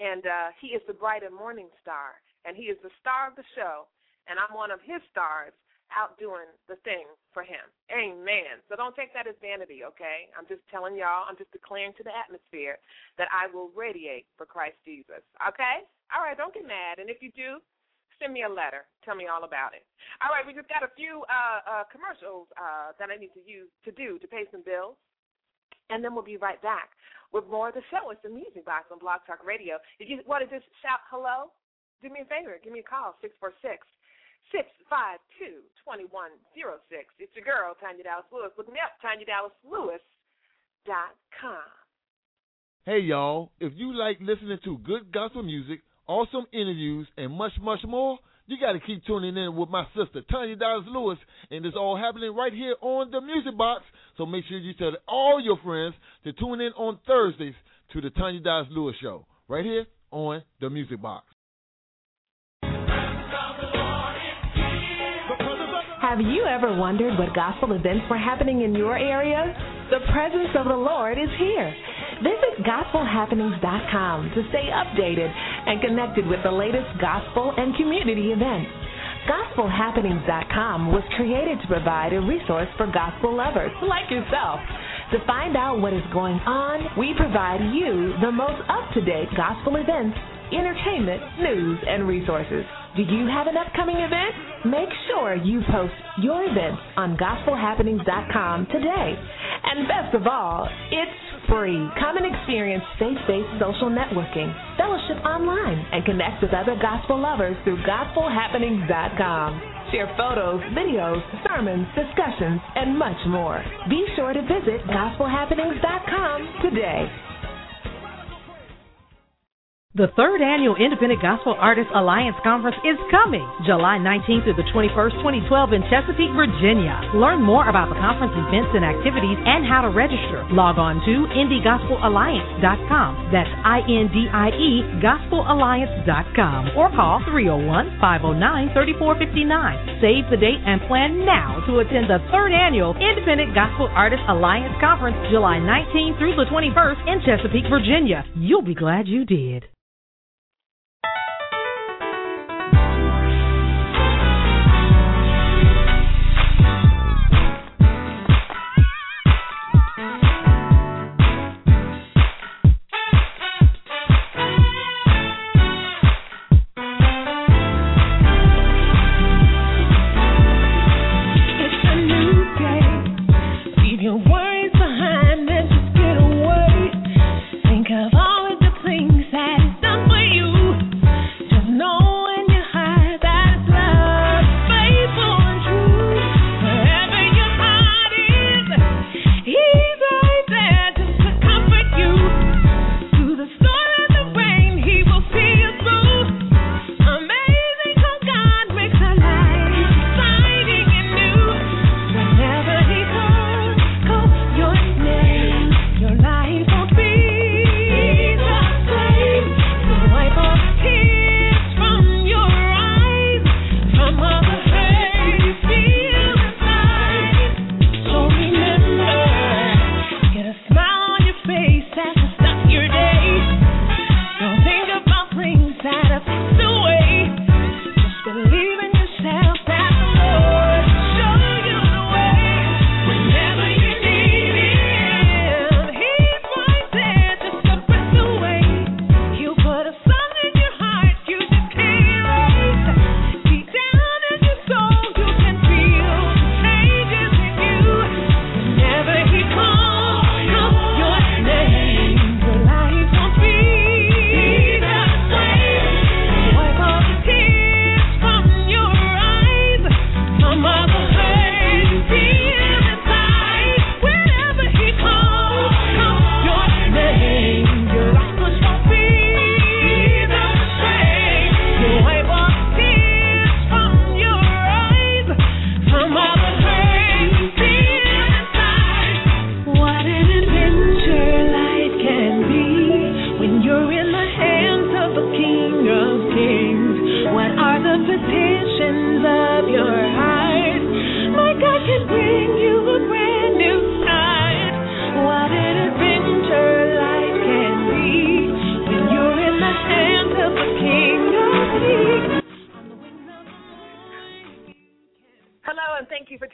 and uh, he is the bright and morning star, and he is the star of the show, and I'm one of his stars out doing the thing for him. Amen. So don't take that as vanity, okay? I'm just telling y'all, I'm just declaring to the atmosphere that I will radiate for Christ Jesus, okay? All right, don't get mad, and if you do, send me a letter. Tell me all about it. All right, we just got a few uh, uh, commercials uh, that I need to use to do to pay some bills, and then we'll be right back with more of the show. It's the Music Box on Blog Talk Radio. If you want to just shout hello, do me a favor. Give me a call, 646 652 2106. It's your girl, Tanya Dallas Lewis. Look me up, TanyaDallasLewis.com. Hey, y'all. If you like listening to good gospel music, awesome interviews, and much, much more, you got to keep tuning in with my sister, Tanya Dallas Lewis, and it's all happening right here on the Music Box. So make sure you tell all your friends to tune in on Thursdays to the Tanya Dallas Lewis Show, right here on the Music Box. Have you ever wondered what gospel events were happening in your area? The presence of the Lord is here. Visit gospelhappenings.com to stay updated and connected with the latest gospel and community events. GospelHappenings.com was created to provide a resource for gospel lovers like yourself. To find out what is going on, we provide you the most up to date gospel events, entertainment, news, and resources. Do you have an upcoming event? Make sure you post your events on GospelHappenings.com today. And best of all, it's free. Come and experience faith-based social networking, fellowship online, and connect with other gospel lovers through gospelhappenings.com. Share photos, videos, sermons, discussions, and much more. Be sure to visit gospelhappenings.com today. The third annual Independent Gospel Artists Alliance Conference is coming July 19th through the 21st, 2012 in Chesapeake, Virginia. Learn more about the conference events and activities and how to register. Log on to IndieGospelAlliance.com. That's I-N-D-I-E GospelAlliance.com or call 301-509-3459. Save the date and plan now to attend the third annual Independent Gospel Artists Alliance Conference July 19th through the 21st in Chesapeake, Virginia. You'll be glad you did.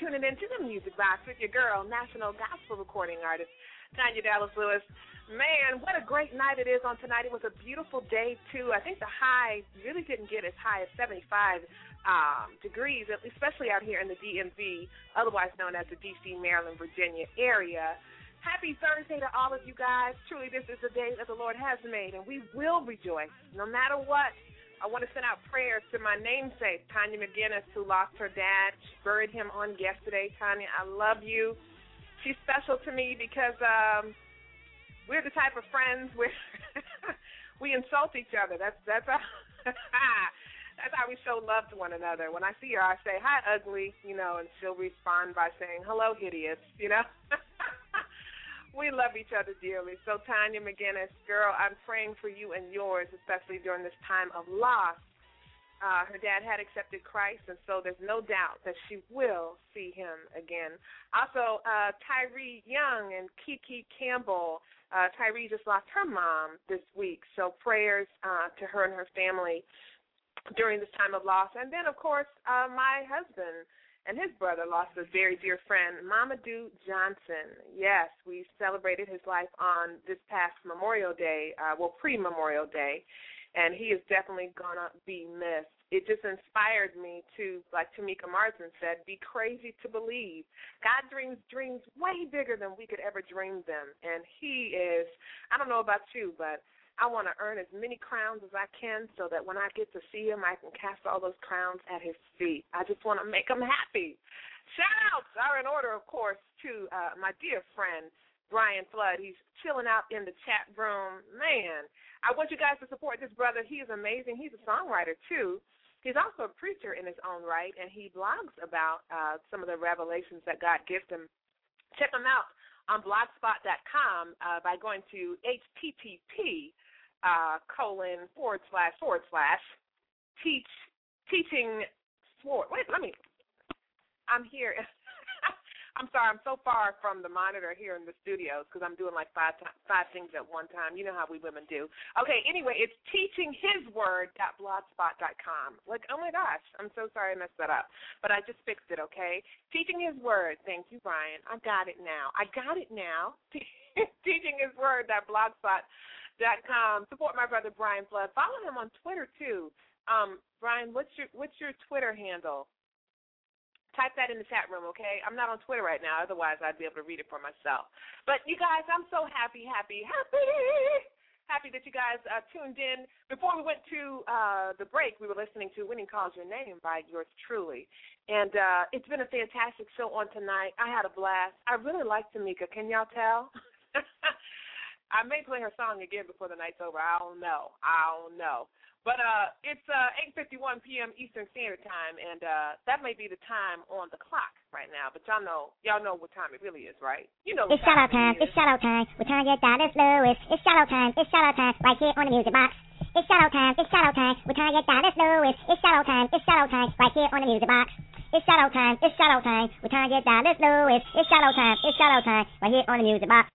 Tuning in to the Music Box with your girl, national gospel recording artist, Tanya Dallas Lewis. Man, what a great night it is on tonight. It was a beautiful day, too. I think the high really didn't get as high as 75 um, degrees, especially out here in the DMV, otherwise known as the D.C., Maryland, Virginia area. Happy Thursday to all of you guys. Truly, this is the day that the Lord has made, and we will rejoice no matter what. I want to send out prayers to my namesake, Tanya McGinnis, who lost her dad. She buried him on yesterday. Tanya, I love you. She's special to me because um, we're the type of friends where we insult each other. That's that's how, that's how we show love to one another. When I see her, I say, "Hi, ugly," you know, and she'll respond by saying, "Hello, hideous," you know. we love each other dearly. So, Tanya McGinnis, girl, I'm praying for you and yours, especially during this time of loss. Uh, her dad had accepted Christ, and so there's no doubt that she will see him again. Also, uh, Tyree Young and Kiki Campbell. Uh, Tyree just lost her mom this week, so prayers uh, to her and her family during this time of loss. And then, of course, uh, my husband and his brother lost a very dear friend, Mamadou Johnson. Yes, we celebrated his life on this past Memorial Day, uh, well, pre-Memorial Day, and he is definitely gonna be missed. It just inspired me to, like Tomeca Marsden said, be crazy to believe. God dreams dreams way bigger than we could ever dream them, and He is. I don't know about you, but I want to earn as many crowns as I can so that when I get to see him, I can cast all those crowns at his feet. I just want to make him happy. Shout outs are in order, of course, to uh, my dear friend, Brian Flood. He's chilling out in the chat room. Man, I want you guys to support this brother. He is amazing. He's a songwriter too. He's also a preacher in his own right, and he blogs about uh, some of the revelations that God gives him. Check him out on blogspot.com uh, by going to http uh, colon forward slash forward slash teach teaching sword. Wait, let me. I'm here. I'm sorry, I'm so far from the monitor here in the studios because I'm doing like five five things at one time. You know how we women do. Okay, anyway, it's teachinghisword.blogspot.com. Like, oh my gosh, I'm so sorry I messed that up, but I just fixed it. Okay, teaching his word. Thank you, Brian. I got it now. I got it now. teachinghisword.blogspot.com. Support my brother Brian Flood. Follow him on Twitter too. Um, Brian, what's your what's your Twitter handle? type that in the chat room, okay? I'm not on Twitter right now, otherwise I'd be able to read it for myself. But you guys, I'm so happy, happy, happy, happy that you guys uh, tuned in. Before we went to uh, the break, we were listening to "Winning Calls Your Name" by yours truly, and uh, it's been a fantastic show on tonight. I had a blast. I really like Tomeca. Can y'all tell? I may play her song again before the night's over. I don't know. I don't know. But uh, it's uh, 8:51 p.m. Eastern Standard Time, and uh, that may be the time on the clock right now. But y'all know, y'all know what time it really is, right? You know. It's shout out time. It's shout out time. We're trying to get Dallas Lewis. It's shout out time. It's shout out time. Right here on the music box. It's shout out time. It's shout out time. We're trying to get Dallas Lewis. It's shout out time. It's shout out time. Right here on the music box. It's shout out time. It's shout out time. We're trying to get Dallas Lewis. It's shout out time. It's shout out time. Right here on the music box.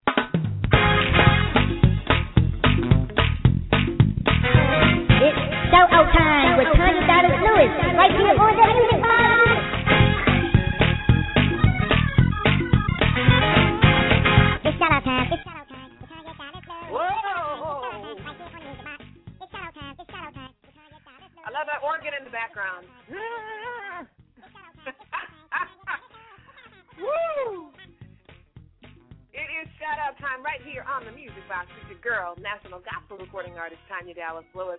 Shout out time with Tanya Dallas Lewis, right here on the Music Box. It's shout out time. It's shout out time. We're trying to get Dallas Lewis. Whoa! It's shout out time. It's shout out time. I love that organ in the background. Woo! It is shout out time right here on the Music Box with your girl, national gospel recording artist Tanya Dallas Lewis.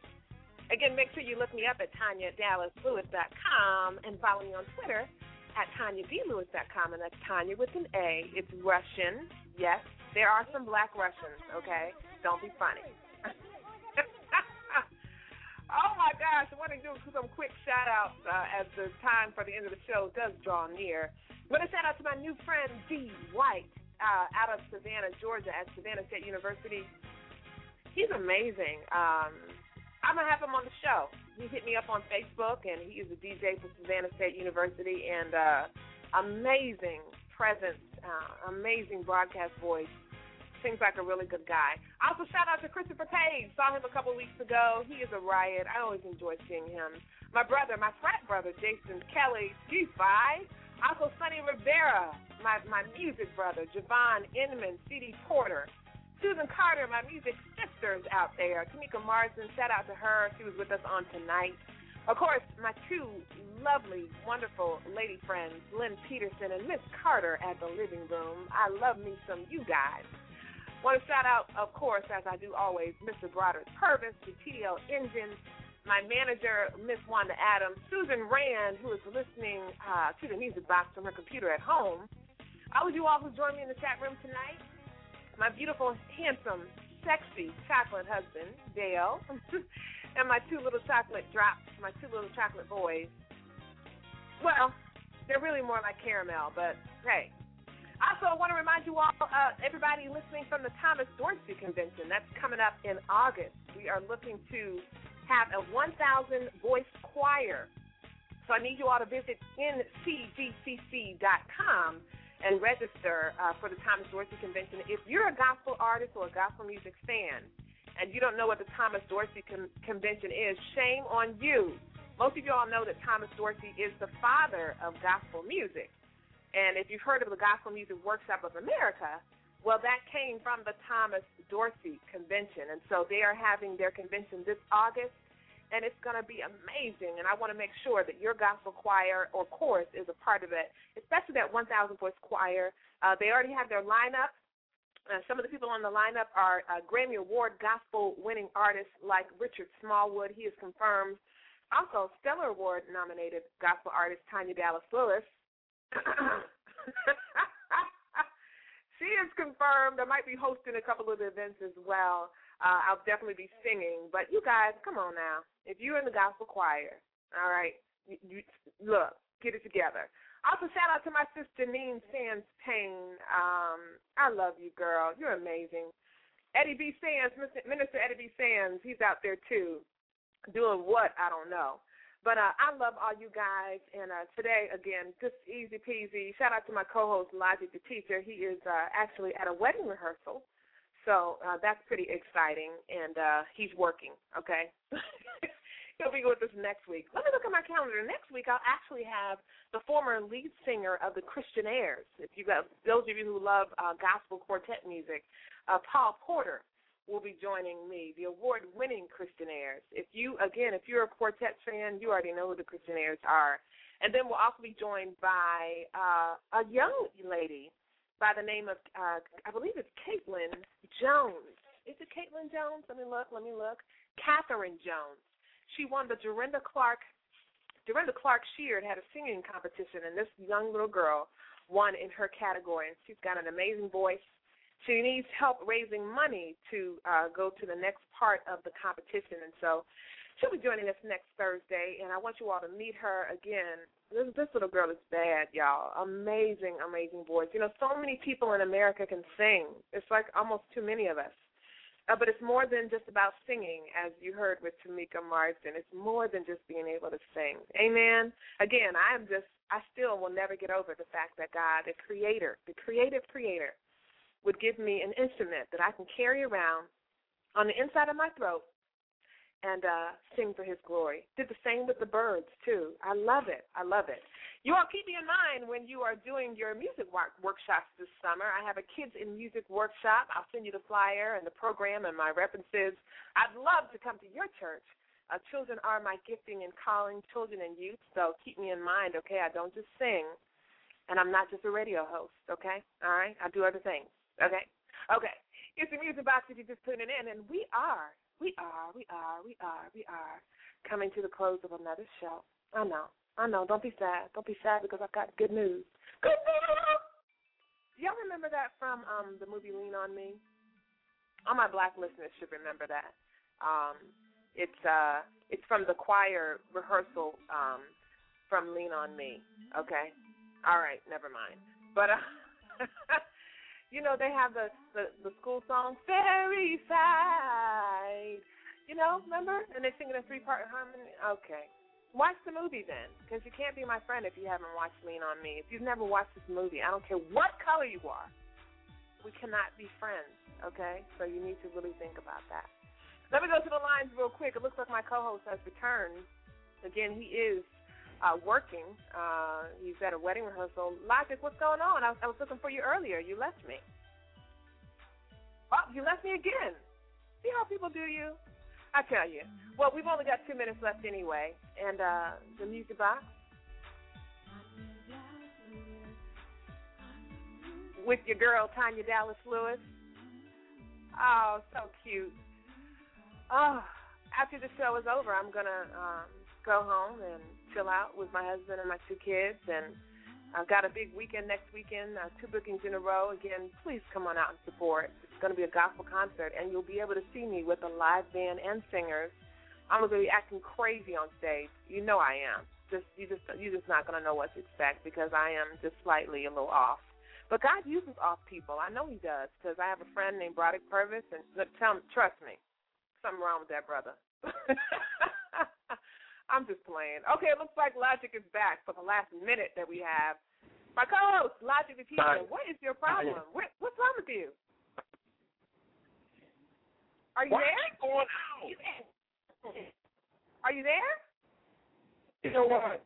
Again, make sure you look me up at TanyaDallasLewis.com and follow me on Twitter at TanyaDLewis.com, and that's Tanya with an A. It's Russian. Yes, there are some black Russians, okay? Don't be funny. oh my gosh, I want to do some quick shout outs uh, as the time for the end of the show does draw near. I to shout out to my new friend, D. White, uh, out of Savannah, Georgia, at Savannah State University. He's amazing. Um, I'm gonna have him on the show. He hit me up on Facebook, and he is a DJ for Savannah State University, and uh, amazing presence, uh, amazing broadcast voice. Seems like a really good guy. Also, shout out to Christopher Page. Saw him a couple weeks ago. He is a riot. I always enjoy seeing him. My brother, my frat brother, Jason Kelly, G5. Also, Sonny Rivera, my my music brother, Javon Inman, C.D. Porter. Susan Carter, my music sisters out there. Tomeca Marsden, shout out to her. She was with us on tonight. Of course, my two lovely, wonderful lady friends, Lynn Peterson and Miss Carter at the living room. I love me some you guys. Want to shout out, of course, as I do always, Mr. Broderick Purvis, the TDL Engine, my manager, Miss Wanda Adams, Susan Rand, who is listening uh, to the music box from her computer at home. All of you all who joined me in the chat room tonight, my beautiful, handsome, sexy chocolate husband, Dale, and my two little chocolate drops, my two little chocolate boys. Well, they're really more like caramel, but hey. Also, I want to remind you all, uh, everybody listening from the Thomas Dorsey Convention, that's coming up in August. We are looking to have a 1,000 voice choir. So I need you all to visit ncgcc.com and register uh, for the Thomas Dorsey Convention. If you're a gospel artist or a gospel music fan and you don't know what the Thomas Dorsey Con- Convention is, shame on you. Most of you all know that Thomas Dorsey is the father of gospel music. And if you've heard of the Gospel Music Workshop of America, well, that came from the Thomas Dorsey Convention. And so they are having their convention this August and it's going to be amazing. And I want to make sure that your gospel choir or chorus is a part of it, especially that 1,000 voice choir. Uh, they already have their lineup. Uh, some of the people on the lineup are uh, Grammy Award gospel winning artists like Richard Smallwood. He is confirmed. Also, Stellar Award nominated gospel artist Tanya Dallas Lewis. she is confirmed. I might be hosting a couple of events as well. Uh, I'll definitely be singing. But you guys, come on now. If you're in the gospel choir, all right, you, you, look, get it together. Also, shout out to my sister Neen Sands Payne. Um, I love you, girl. You're amazing. Eddie B. Sands, Minister Eddie B. Sands, he's out there too, doing what I don't know. But uh, I love all you guys, and uh, today again, just easy peasy. Shout out to my co-host Logic, the teacher. He is uh, actually at a wedding rehearsal, so uh, that's pretty exciting, and uh, he's working. Okay. He'll be with us next week. Let me look at my calendar. Next week, I'll actually have the former lead singer of the Christianaires. If you got those of you who love uh, gospel quartet music, uh, Paul Porter will be joining me, the award-winning Christianaires. If you, again, if you're a quartet fan, you already know who the Christianaires are. And then we'll also be joined by uh, a young lady by the name of, uh, I believe it's Caitlin Jones. Is it Caitlin Jones? Let me look. Let me look. Catherine Jones. She won the Dorinda Clark Dorinda Clark Sheard had a singing competition, and this young little girl won in her category. And she's got an amazing voice. She needs help raising money to uh, go to the next part of the competition, and so she'll be joining us next Thursday. And I want you all to meet her again. This, this little girl is bad, y'all. Amazing, amazing voice. You know, so many people in America can sing. It's like almost too many of us. Uh, but it's more than just about singing, as you heard with Tomeca Marsden. It's more than just being able to sing. Amen. Again, I am just, I still will never get over the fact that God, the creator, the creative creator, would give me an instrument that I can carry around on the inside of my throat and uh, sing for his glory. Did the same with the birds, too. I love it. I love it. You all keep me in mind when you are doing your music work- workshops this summer. I have a Kids in Music workshop. I'll send you the flyer and the program and my references. I'd love to come to your church. Uh, children are my gifting and calling, children and youth. So keep me in mind, okay? I don't just sing, and I'm not just a radio host, okay? All right? I do other things, okay? Okay. It's the music box if you're just tuning in, and we are, we are, we are, we are, we are coming to the close of another show. I know. I know. Don't be sad. Don't be sad because I've got good news. Good news. Y'all remember that from um the movie Lean on Me? All my black listeners should remember that. Um, it's uh, it's from the choir rehearsal um, from Lean on Me. Okay. All right. Never mind. But uh, you know they have the, the the school song Fairy Side. You know, remember? And they sing it in three part harmony. Okay. Watch the movie then, because you can't be my friend if you haven't watched Lean on Me. If you've never watched this movie, I don't care what color you are, we cannot be friends, okay? So you need to really think about that. Let me go to the lines real quick. It looks like my co-host has returned. Again, he is uh, working. Uh, he's at a wedding rehearsal. Logic, what's going on? I was, I was looking for you earlier. You left me. Oh, you left me again. See how people do you? I tell you. Well, we've only got two minutes left anyway, and uh, the music box with your girl Tanya Dallas Lewis. Oh, so cute. Oh, after the show is over, I'm gonna um, go home and chill out with my husband and my two kids, and I've got a big weekend next weekend, uh, two bookings in a row. Again, please come on out and support It's going to be a gospel concert, and you'll be able to see me with a live band and singers. I'm going to be acting crazy on stage. You know I am. Just you just you're just not going to know what to expect because I am just slightly a little off. But God uses off people. I know He does because I have a friend named Broderick Purvis, and look, tell trust me, something wrong with that brother. I'm just playing. Okay, it looks like Logic is back for the last minute that we have. My co-host, Logic the teacher, what is your problem? What, what's wrong with you? Are you Why there? Keep going out? Are you there? You know what?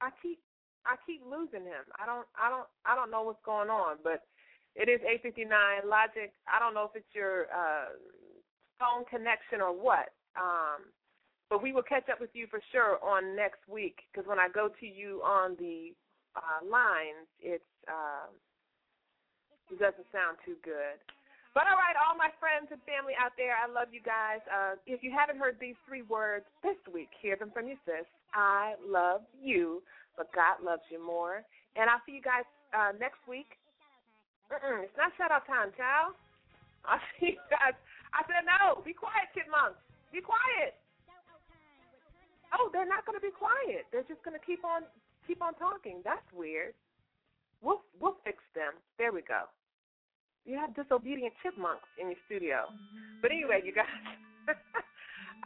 I keep I keep losing him. I don't I don't I don't know what's going on, but it is eight fifty nine. Logic. I don't know if it's your uh, phone connection or what. Um, but we will catch up with you for sure on next week because when I go to you on the uh, lines, it's uh, it doesn't sound too good. But all right, all my friends and family out there, I love you guys. Uh, if you haven't heard these three words this week, hear them from your sis. I love you, but God loves you more. And I'll see you guys uh, next week Mm-mm, it's not shout out time, child. I see you guys. I said no. Be quiet, chipmunks. Be quiet. Oh, they're not going to be quiet. They're just going to keep on keep on talking. That's weird. We'll we'll fix them. There we go. You have disobedient chipmunks in your studio. But anyway, you guys.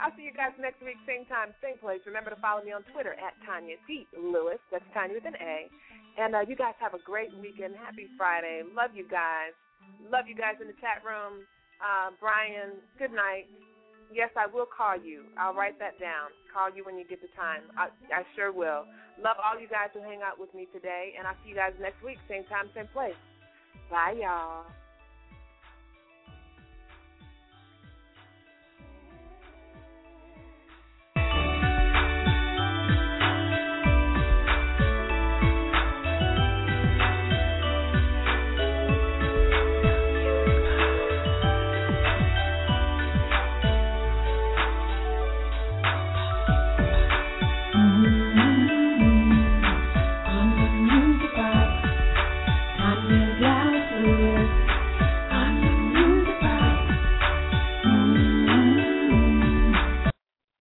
I'll see you guys next week, same time, same place. Remember to follow me on Twitter at Tanya D. Lewis. That's Tanya with an A. And uh, you guys have a great weekend. Happy Friday. Love you guys. Love you guys in the chat room. Uh, Brian, good night. Yes, I will call you. I'll write that down. Call you when you get the time. I, I sure will. Love all you guys who hang out with me today, and I'll see you guys next week, same time, same place. Bye, y'all.